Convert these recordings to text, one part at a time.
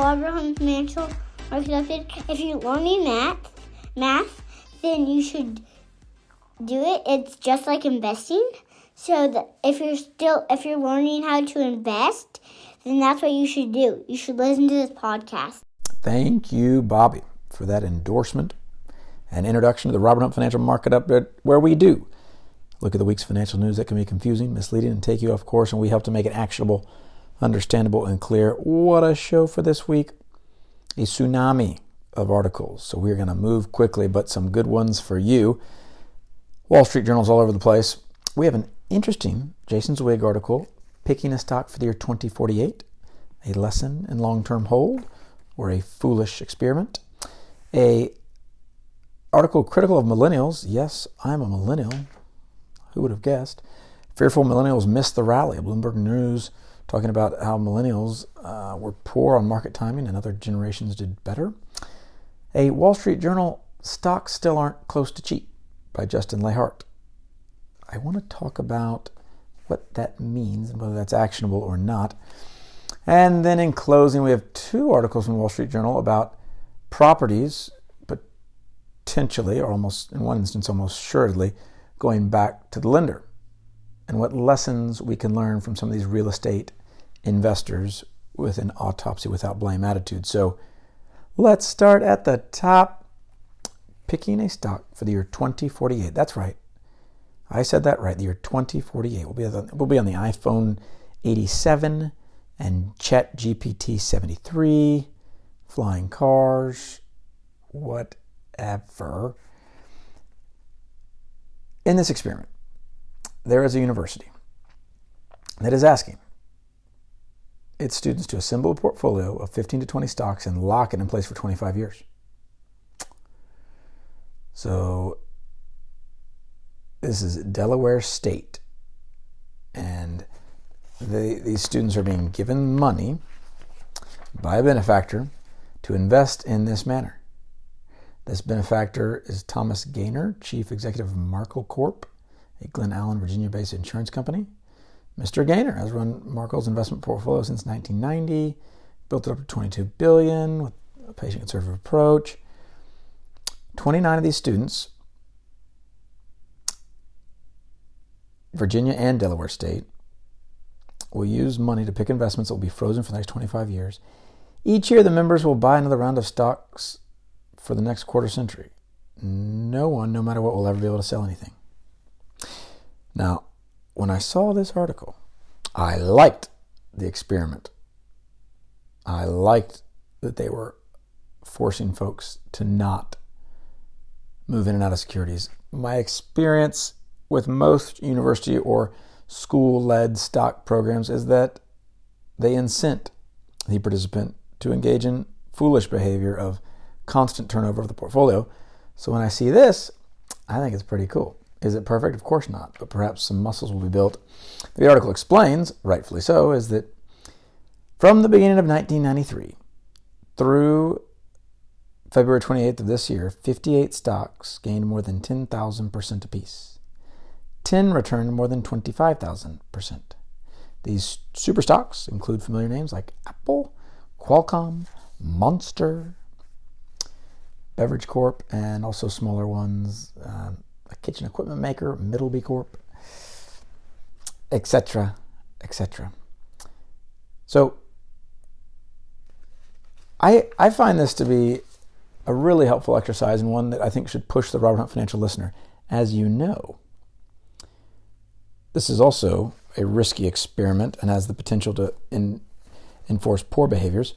Welcome to Abraham Financial Market Update. If you're learning math, math, then you should do it. It's just like investing. So that if you're still if you're learning how to invest, then that's what you should do. You should listen to this podcast. Thank you, Bobby, for that endorsement and introduction to the Robert Hunt Financial Market Update, where we do look at the week's financial news that can be confusing, misleading, and take you off course, and we help to make it actionable understandable and clear. What a show for this week! A tsunami of articles. So we're going to move quickly, but some good ones for you. Wall Street journals all over the place. We have an interesting Jason Zweig article, Picking a Stock for the Year 2048, a lesson in long term hold or a foolish experiment. A article critical of millennials. Yes, I'm a millennial. Who would have guessed? Fearful millennials missed the rally. Bloomberg News talking about how millennials uh, were poor on market timing and other generations did better. A Wall Street Journal, Stocks Still Aren't Close to Cheap by Justin Lahart. I want to talk about what that means and whether that's actionable or not. And then in closing, we have two articles from Wall Street Journal about properties potentially, or almost in one instance, almost assuredly, going back to the lender and what lessons we can learn from some of these real estate investors with an autopsy without blame attitude. So let's start at the top picking a stock for the year 2048. That's right. I said that right. The year 2048 will be on the, will be on the iPhone 87 and Chat GPT 73, flying cars, whatever. In this experiment, there is a university that is asking its students to assemble a portfolio of 15 to 20 stocks and lock it in place for 25 years. So, this is Delaware State, and these students are being given money by a benefactor to invest in this manner. This benefactor is Thomas Gayner, Chief Executive of Markel Corp, a Glen Allen, Virginia based insurance company. Mr. Gayner has run Markel's investment portfolio since 1990, built it up to 22 billion with a patient conservative approach. 29 of these students, Virginia and Delaware State, will use money to pick investments that will be frozen for the next 25 years. Each year, the members will buy another round of stocks for the next quarter century. No one, no matter what, will ever be able to sell anything. Now, when I saw this article, I liked the experiment. I liked that they were forcing folks to not move in and out of securities. My experience with most university or school led stock programs is that they incent the participant to engage in foolish behavior of constant turnover of the portfolio. So when I see this, I think it's pretty cool. Is it perfect? Of course not, but perhaps some muscles will be built. The article explains, rightfully so, is that from the beginning of 1993 through February 28th of this year, 58 stocks gained more than 10,000% apiece. 10 returned more than 25,000%. These super stocks include familiar names like Apple, Qualcomm, Monster, Beverage Corp, and also smaller ones. Um, a kitchen equipment maker, Middleby Corp, etc., etc. So I I find this to be a really helpful exercise and one that I think should push the Robert Hunt Financial listener. As you know, this is also a risky experiment and has the potential to in, enforce poor behaviors.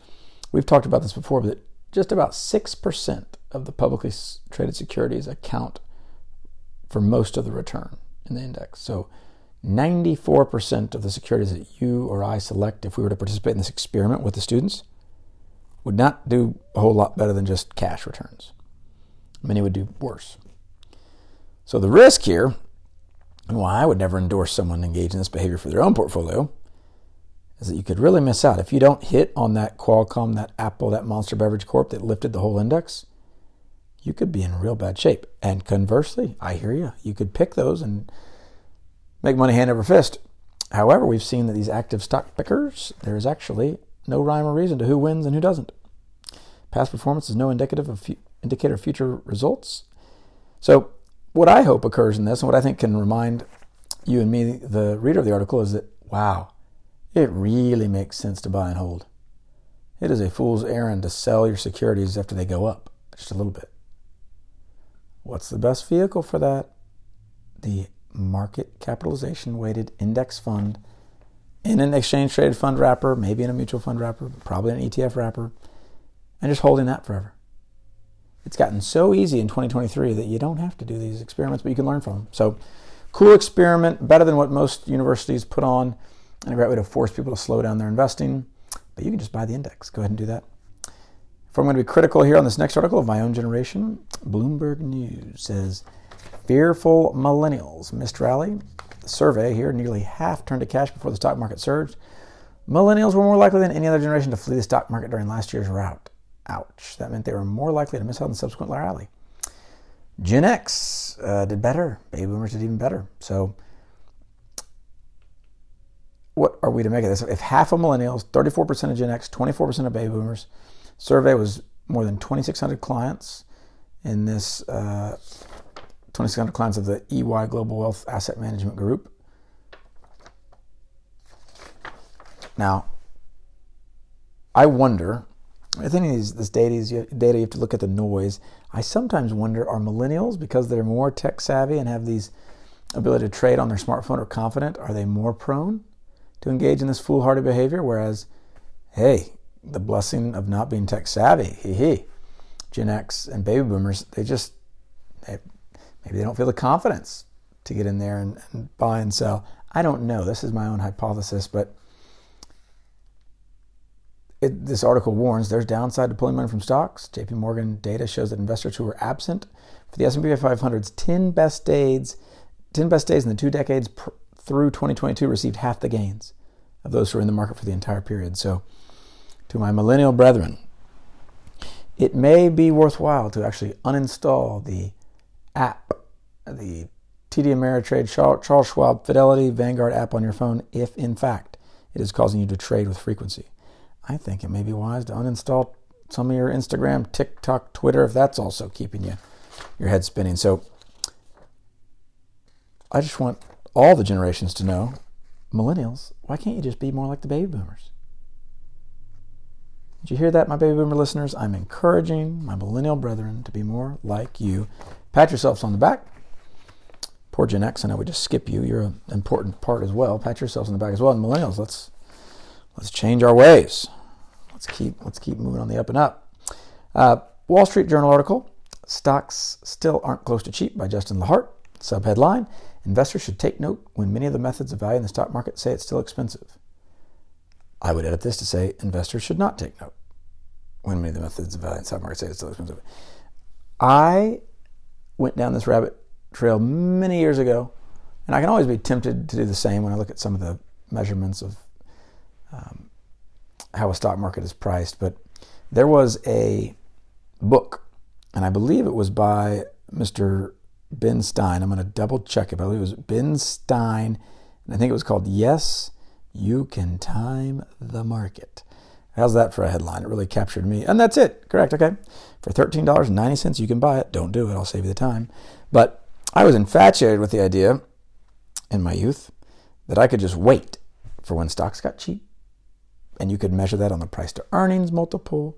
We've talked about this before, but just about 6% of the publicly traded securities account for most of the return in the index. So 94% of the securities that you or I select if we were to participate in this experiment with the students would not do a whole lot better than just cash returns. Many would do worse. So the risk here, and why I would never endorse someone engaged in this behavior for their own portfolio, is that you could really miss out. If you don't hit on that Qualcomm, that Apple, that Monster Beverage Corp that lifted the whole index, you could be in real bad shape. And conversely, I hear you. You could pick those and make money hand over fist. However, we've seen that these active stock pickers, there is actually no rhyme or reason to who wins and who doesn't. Past performance is no indicative of fu- indicator of future results. So, what I hope occurs in this, and what I think can remind you and me, the reader of the article, is that wow, it really makes sense to buy and hold. It is a fool's errand to sell your securities after they go up just a little bit. What's the best vehicle for that? The market capitalization weighted index fund in an exchange traded fund wrapper, maybe in a mutual fund wrapper, probably an ETF wrapper, and just holding that forever. It's gotten so easy in 2023 that you don't have to do these experiments, but you can learn from them. So, cool experiment, better than what most universities put on, and a great way to force people to slow down their investing. But you can just buy the index. Go ahead and do that. If I'm going to be critical here on this next article of my own generation, Bloomberg News says fearful millennials missed rally. Survey here, nearly half turned to cash before the stock market surged. Millennials were more likely than any other generation to flee the stock market during last year's rout. Ouch. That meant they were more likely to miss out on the subsequent rally. Gen X uh, did better. Baby boomers did even better. So, what are we to make of this? If half of millennials, 34% of Gen X, 24% of baby boomers, survey was more than 2,600 clients in this uh, 2,600 clients of the EY Global Wealth Asset Management Group. Now, I wonder I think these, this data, data, you have to look at the noise. I sometimes wonder are millennials, because they're more tech savvy and have these ability to trade on their smartphone or confident, are they more prone to engage in this foolhardy behavior? Whereas, hey, the blessing of not being tech savvy, hee hee, Gen X and baby boomers, they just, they, maybe they don't feel the confidence to get in there and, and buy and sell. I don't know. This is my own hypothesis, but it, this article warns there's downside to pulling money from stocks. JP Morgan data shows that investors who were absent for the S&P 500's 10 best days, 10 best days in the two decades pr- through 2022 received half the gains of those who were in the market for the entire period. So, to my millennial brethren, it may be worthwhile to actually uninstall the app, the TD Ameritrade, Charles Schwab, Fidelity, Vanguard app on your phone if, in fact, it is causing you to trade with frequency. I think it may be wise to uninstall some of your Instagram, TikTok, Twitter, if that's also keeping you your head spinning. So I just want all the generations to know, millennials, why can't you just be more like the baby boomers? Did you hear that, my baby boomer listeners? I'm encouraging my millennial brethren to be more like you. Pat yourselves on the back. Poor Gen X, I know we just skip you. You're an important part as well. Pat yourselves on the back as well. And millennials, let's let's change our ways. Let's keep let's keep moving on the up and up. Uh, Wall Street Journal article: Stocks still aren't close to cheap by Justin Lahart. Subheadline: Investors should take note when many of the methods of valuing the stock market say it's still expensive. I would edit this to say investors should not take note when many of the methods of valuing the stock market say it's expensive. I went down this rabbit trail many years ago, and I can always be tempted to do the same when I look at some of the measurements of um, how a stock market is priced, but there was a book, and I believe it was by Mr. Ben Stein. I'm going to double check it. I believe it was Ben Stein, and I think it was called Yes, You Can Time the Market. How's that for a headline? It really captured me. And that's it. Correct. Okay. For $13.90, you can buy it. Don't do it. I'll save you the time. But I was infatuated with the idea in my youth that I could just wait for when stocks got cheap and you could measure that on the price to earnings multiple.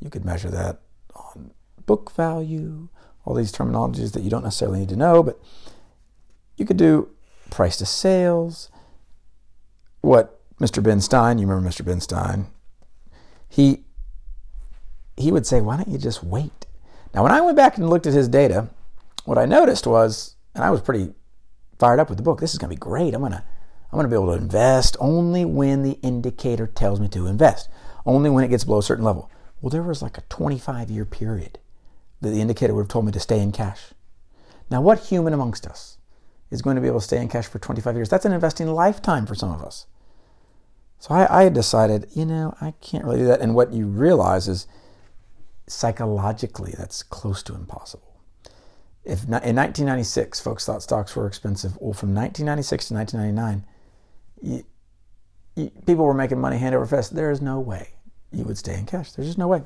You could measure that on book value, all these terminologies that you don't necessarily need to know, but you could do price to sales. What Mr. Ben Stein, you remember Mr. Ben Stein, he he would say, why don't you just wait? Now, when I went back and looked at his data, what I noticed was, and I was pretty fired up with the book. This is going to be great. I'm going to I'm going to be able to invest only when the indicator tells me to invest, only when it gets below a certain level. Well, there was like a 25 year period that the indicator would have told me to stay in cash. Now, what human amongst us is going to be able to stay in cash for 25 years? That's an investing lifetime for some of us. So I, I decided, you know, I can't really do that. And what you realize is psychologically, that's close to impossible. If in 1996, folks thought stocks were expensive, well, from 1996 to 1999, you, people were making money hand over fist. There is no way you would stay in cash. There's just no way.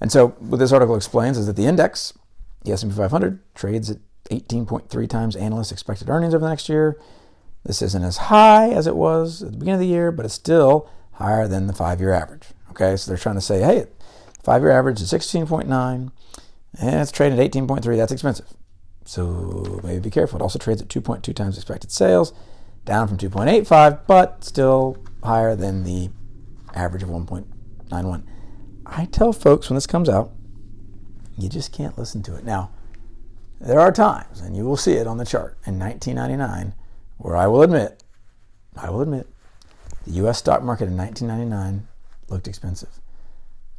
And so, what this article explains is that the index, the S&P 500, trades at 18.3 times analysts' expected earnings over the next year. This isn't as high as it was at the beginning of the year, but it's still higher than the five-year average. Okay, so they're trying to say, hey, five-year average is 16.9, and it's trading at 18.3. That's expensive. So maybe be careful. It also trades at 2.2 times expected sales, down from 2.85, but still higher than the average of 1.91. I tell folks when this comes out, you just can't listen to it. Now, there are times, and you will see it on the chart in 1999, where I will admit, I will admit, the U.S. stock market in 1999 looked expensive.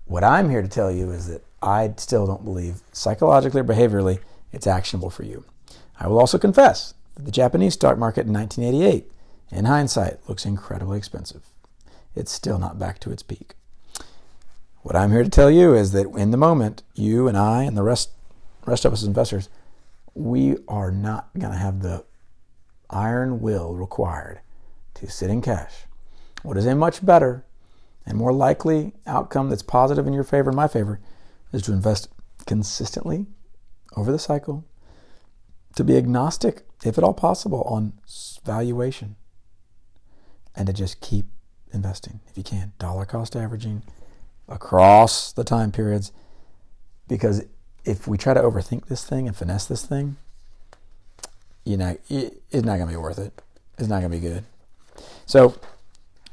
What I'm here to tell you is that I still don't believe, psychologically or behaviorally, it's actionable for you. I will also confess that the Japanese stock market in 1988, in hindsight, looks incredibly expensive. It's still not back to its peak. What I'm here to tell you is that in the moment, you and I and the rest, rest of us investors, we are not going to have the iron will required to sit in cash. What is a much better and more likely outcome that's positive in your favor and my favor is to invest consistently over the cycle, to be agnostic, if at all possible, on valuation, and to just keep investing if you can, dollar cost averaging across the time periods. Because if we try to overthink this thing and finesse this thing, you know, it's not going to be worth it. It's not going to be good. So,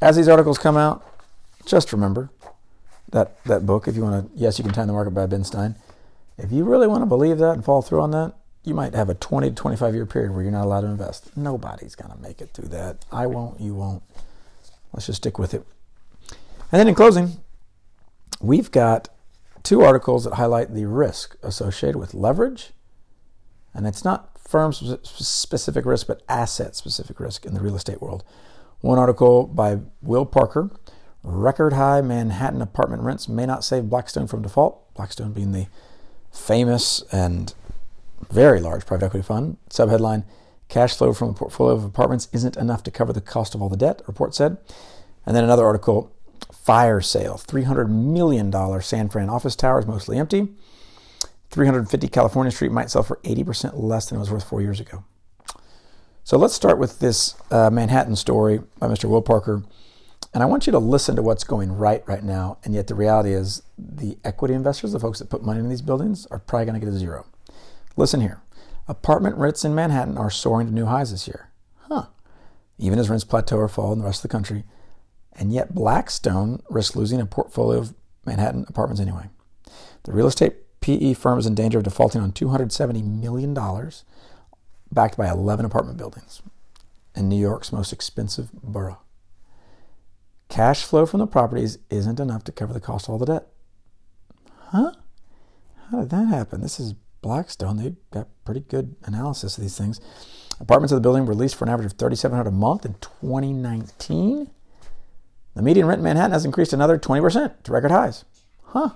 as these articles come out, just remember that that book. If you want to, yes, you can time the market by Ben Stein. If you really want to believe that and follow through on that, you might have a 20 to 25 year period where you're not allowed to invest. Nobody's going to make it through that. I won't, you won't. Let's just stick with it. And then in closing, we've got two articles that highlight the risk associated with leverage. And it's not firm specific risk, but asset specific risk in the real estate world. One article by Will Parker Record high Manhattan apartment rents may not save Blackstone from default. Blackstone being the famous and very large private equity fund. Subheadline Cash flow from a portfolio of apartments isn't enough to cover the cost of all the debt, report said. And then another article Fire sale $300 million San Fran office tower is mostly empty. 350 California Street might sell for 80% less than it was worth four years ago. So let's start with this uh, Manhattan story by Mr. Will Parker. And I want you to listen to what's going right right now. And yet the reality is the equity investors, the folks that put money in these buildings, are probably going to get a zero. Listen here. Apartment rents in Manhattan are soaring to new highs this year. Huh. Even as rents plateau or fall in the rest of the country. And yet Blackstone risks losing a portfolio of Manhattan apartments anyway. The real estate PE firm is in danger of defaulting on $270 million, backed by 11 apartment buildings in New York's most expensive borough. Cash flow from the properties isn't enough to cover the cost of all the debt. Huh? How did that happen? This is Blackstone. They've got pretty good analysis of these things. Apartments of the building were leased for an average of 3700 a month in 2019. The median rent in Manhattan has increased another 20% to record highs. Huh.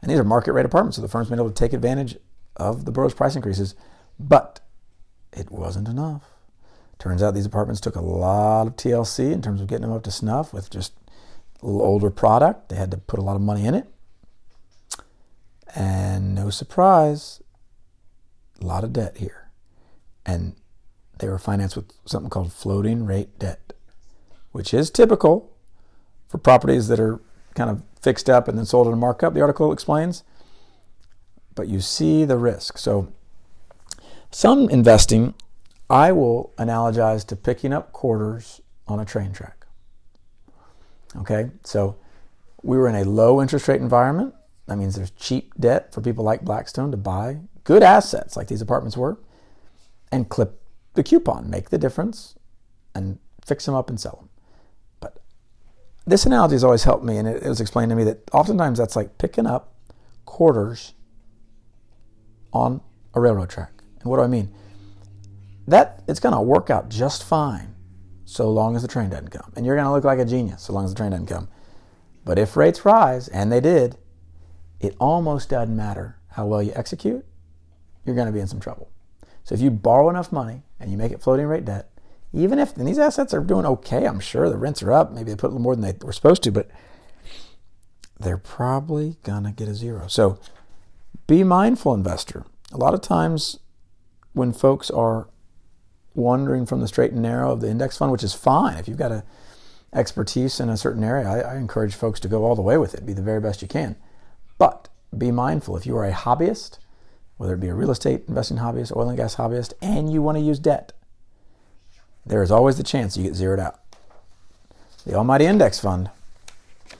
And these are market rate apartments, so the firm's been able to take advantage of the borough's price increases. But it wasn't enough. Turns out these apartments took a lot of TLC in terms of getting them up to snuff with just a little older product. They had to put a lot of money in it. And no surprise, a lot of debt here. And they were financed with something called floating rate debt, which is typical for properties that are kind of fixed up and then sold at a markup, the article explains. But you see the risk. So, some investing I will analogize to picking up quarters on a train track. Okay, so we were in a low interest rate environment. That means there's cheap debt for people like Blackstone to buy good assets like these apartments were and clip the coupon, make the difference, and fix them up and sell them. This analogy has always helped me, and it, was explained to me that oftentimes that's like picking up quarters on a railroad track. And what do I mean? that it's going to work out just fine so long as the train doesn't come. And you're going to look like a genius so long as the train doesn't come. But if rates rise, and they did, it almost doesn't matter how well you execute, you're going to be in some trouble. So if you borrow enough money and you make it floating rate debt, even if these assets are doing okay, I'm sure the rents are up. Maybe they put a little more than they were supposed to, but they're probably gonna get a zero. So be mindful, investor. A lot of times when folks are wandering from the straight and narrow of the index fund, which is fine if you've got a expertise in a certain area, I, I encourage folks to go all the way with it, be the very best you can. But be mindful if you are a hobbyist, whether it be a real estate investing hobbyist, oil and gas hobbyist, and you want to use debt, there is always the chance you get zeroed out. The Almighty Index Fund,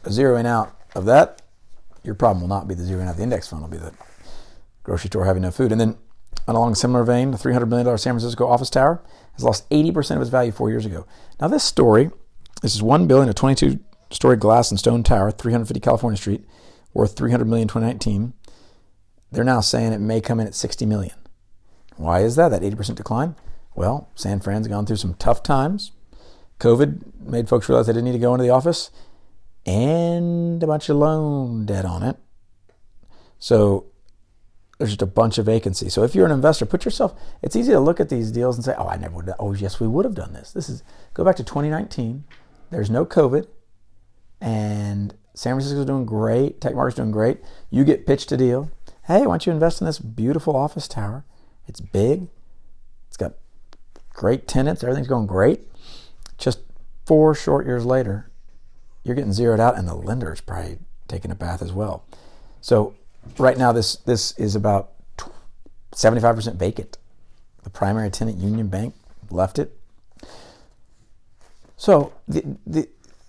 zeroing out of that, your problem will not be the zeroing out of the index fund, it'll be the grocery store having no food. And then, along a similar vein, the $300 million San Francisco office tower has lost 80% of its value four years ago. Now, this story this is one building, a 22 story glass and stone tower, 350 California Street, worth 300 million in 2019. They're now saying it may come in at 60 million. Why is that? That 80% decline? Well, San Fran's gone through some tough times. COVID made folks realize they didn't need to go into the office, and a bunch of loan debt on it. So there's just a bunch of vacancy. So if you're an investor, put yourself. It's easy to look at these deals and say, "Oh, I never would." have, Oh, yes, we would have done this. This is go back to 2019. There's no COVID, and San Francisco's doing great. Tech market's doing great. You get pitched a deal. Hey, why don't you invest in this beautiful office tower? It's big. Great tenants. Everything's going great. Just four short years later, you're getting zeroed out, and the lender is probably taking a bath as well. So right now, this this is about 75% vacant. The primary tenant, Union Bank, left it. So the, the,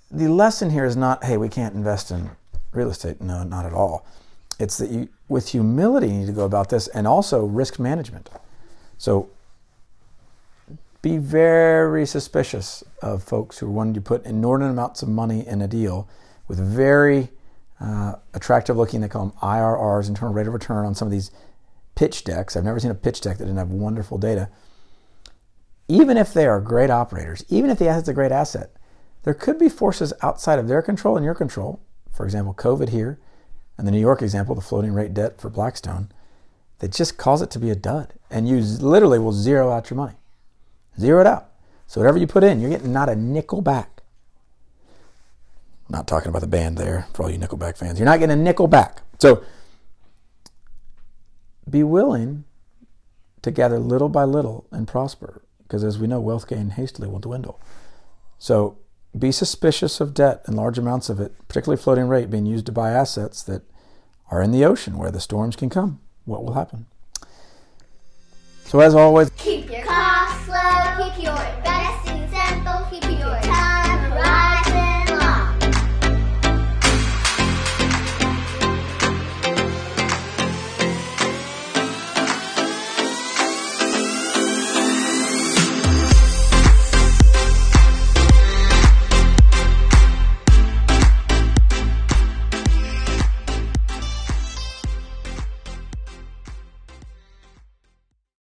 the lesson here is not, hey, we can't invest in real estate. No, not at all. It's that you, with humility, you need to go about this and also risk management. So be very suspicious of folks who are wanting to put inordinate amounts of money in a deal with very uh, attractive looking, they call them IRRs, internal rate of return, on some of these pitch decks. I've never seen a pitch deck that didn't have wonderful data even if they are great operators, even if the asset's a great asset, there could be forces outside of their control and your control. For example, COVID here, and the New York example, the floating rate debt for Blackstone, that just cause it to be a dud. And you literally will zero out your money. Zero it out. So whatever you put in, you're getting not a nickel back. Not talking about the band there for all you Nickelback fans. You're not getting a nickel back. So be willing to gather little by little and prosper because as we know, wealth gained hastily will dwindle. So be suspicious of debt and large amounts of it, particularly floating rate, being used to buy assets that are in the ocean where the storms can come. What will happen? So as always, keep your costs low, keep your investments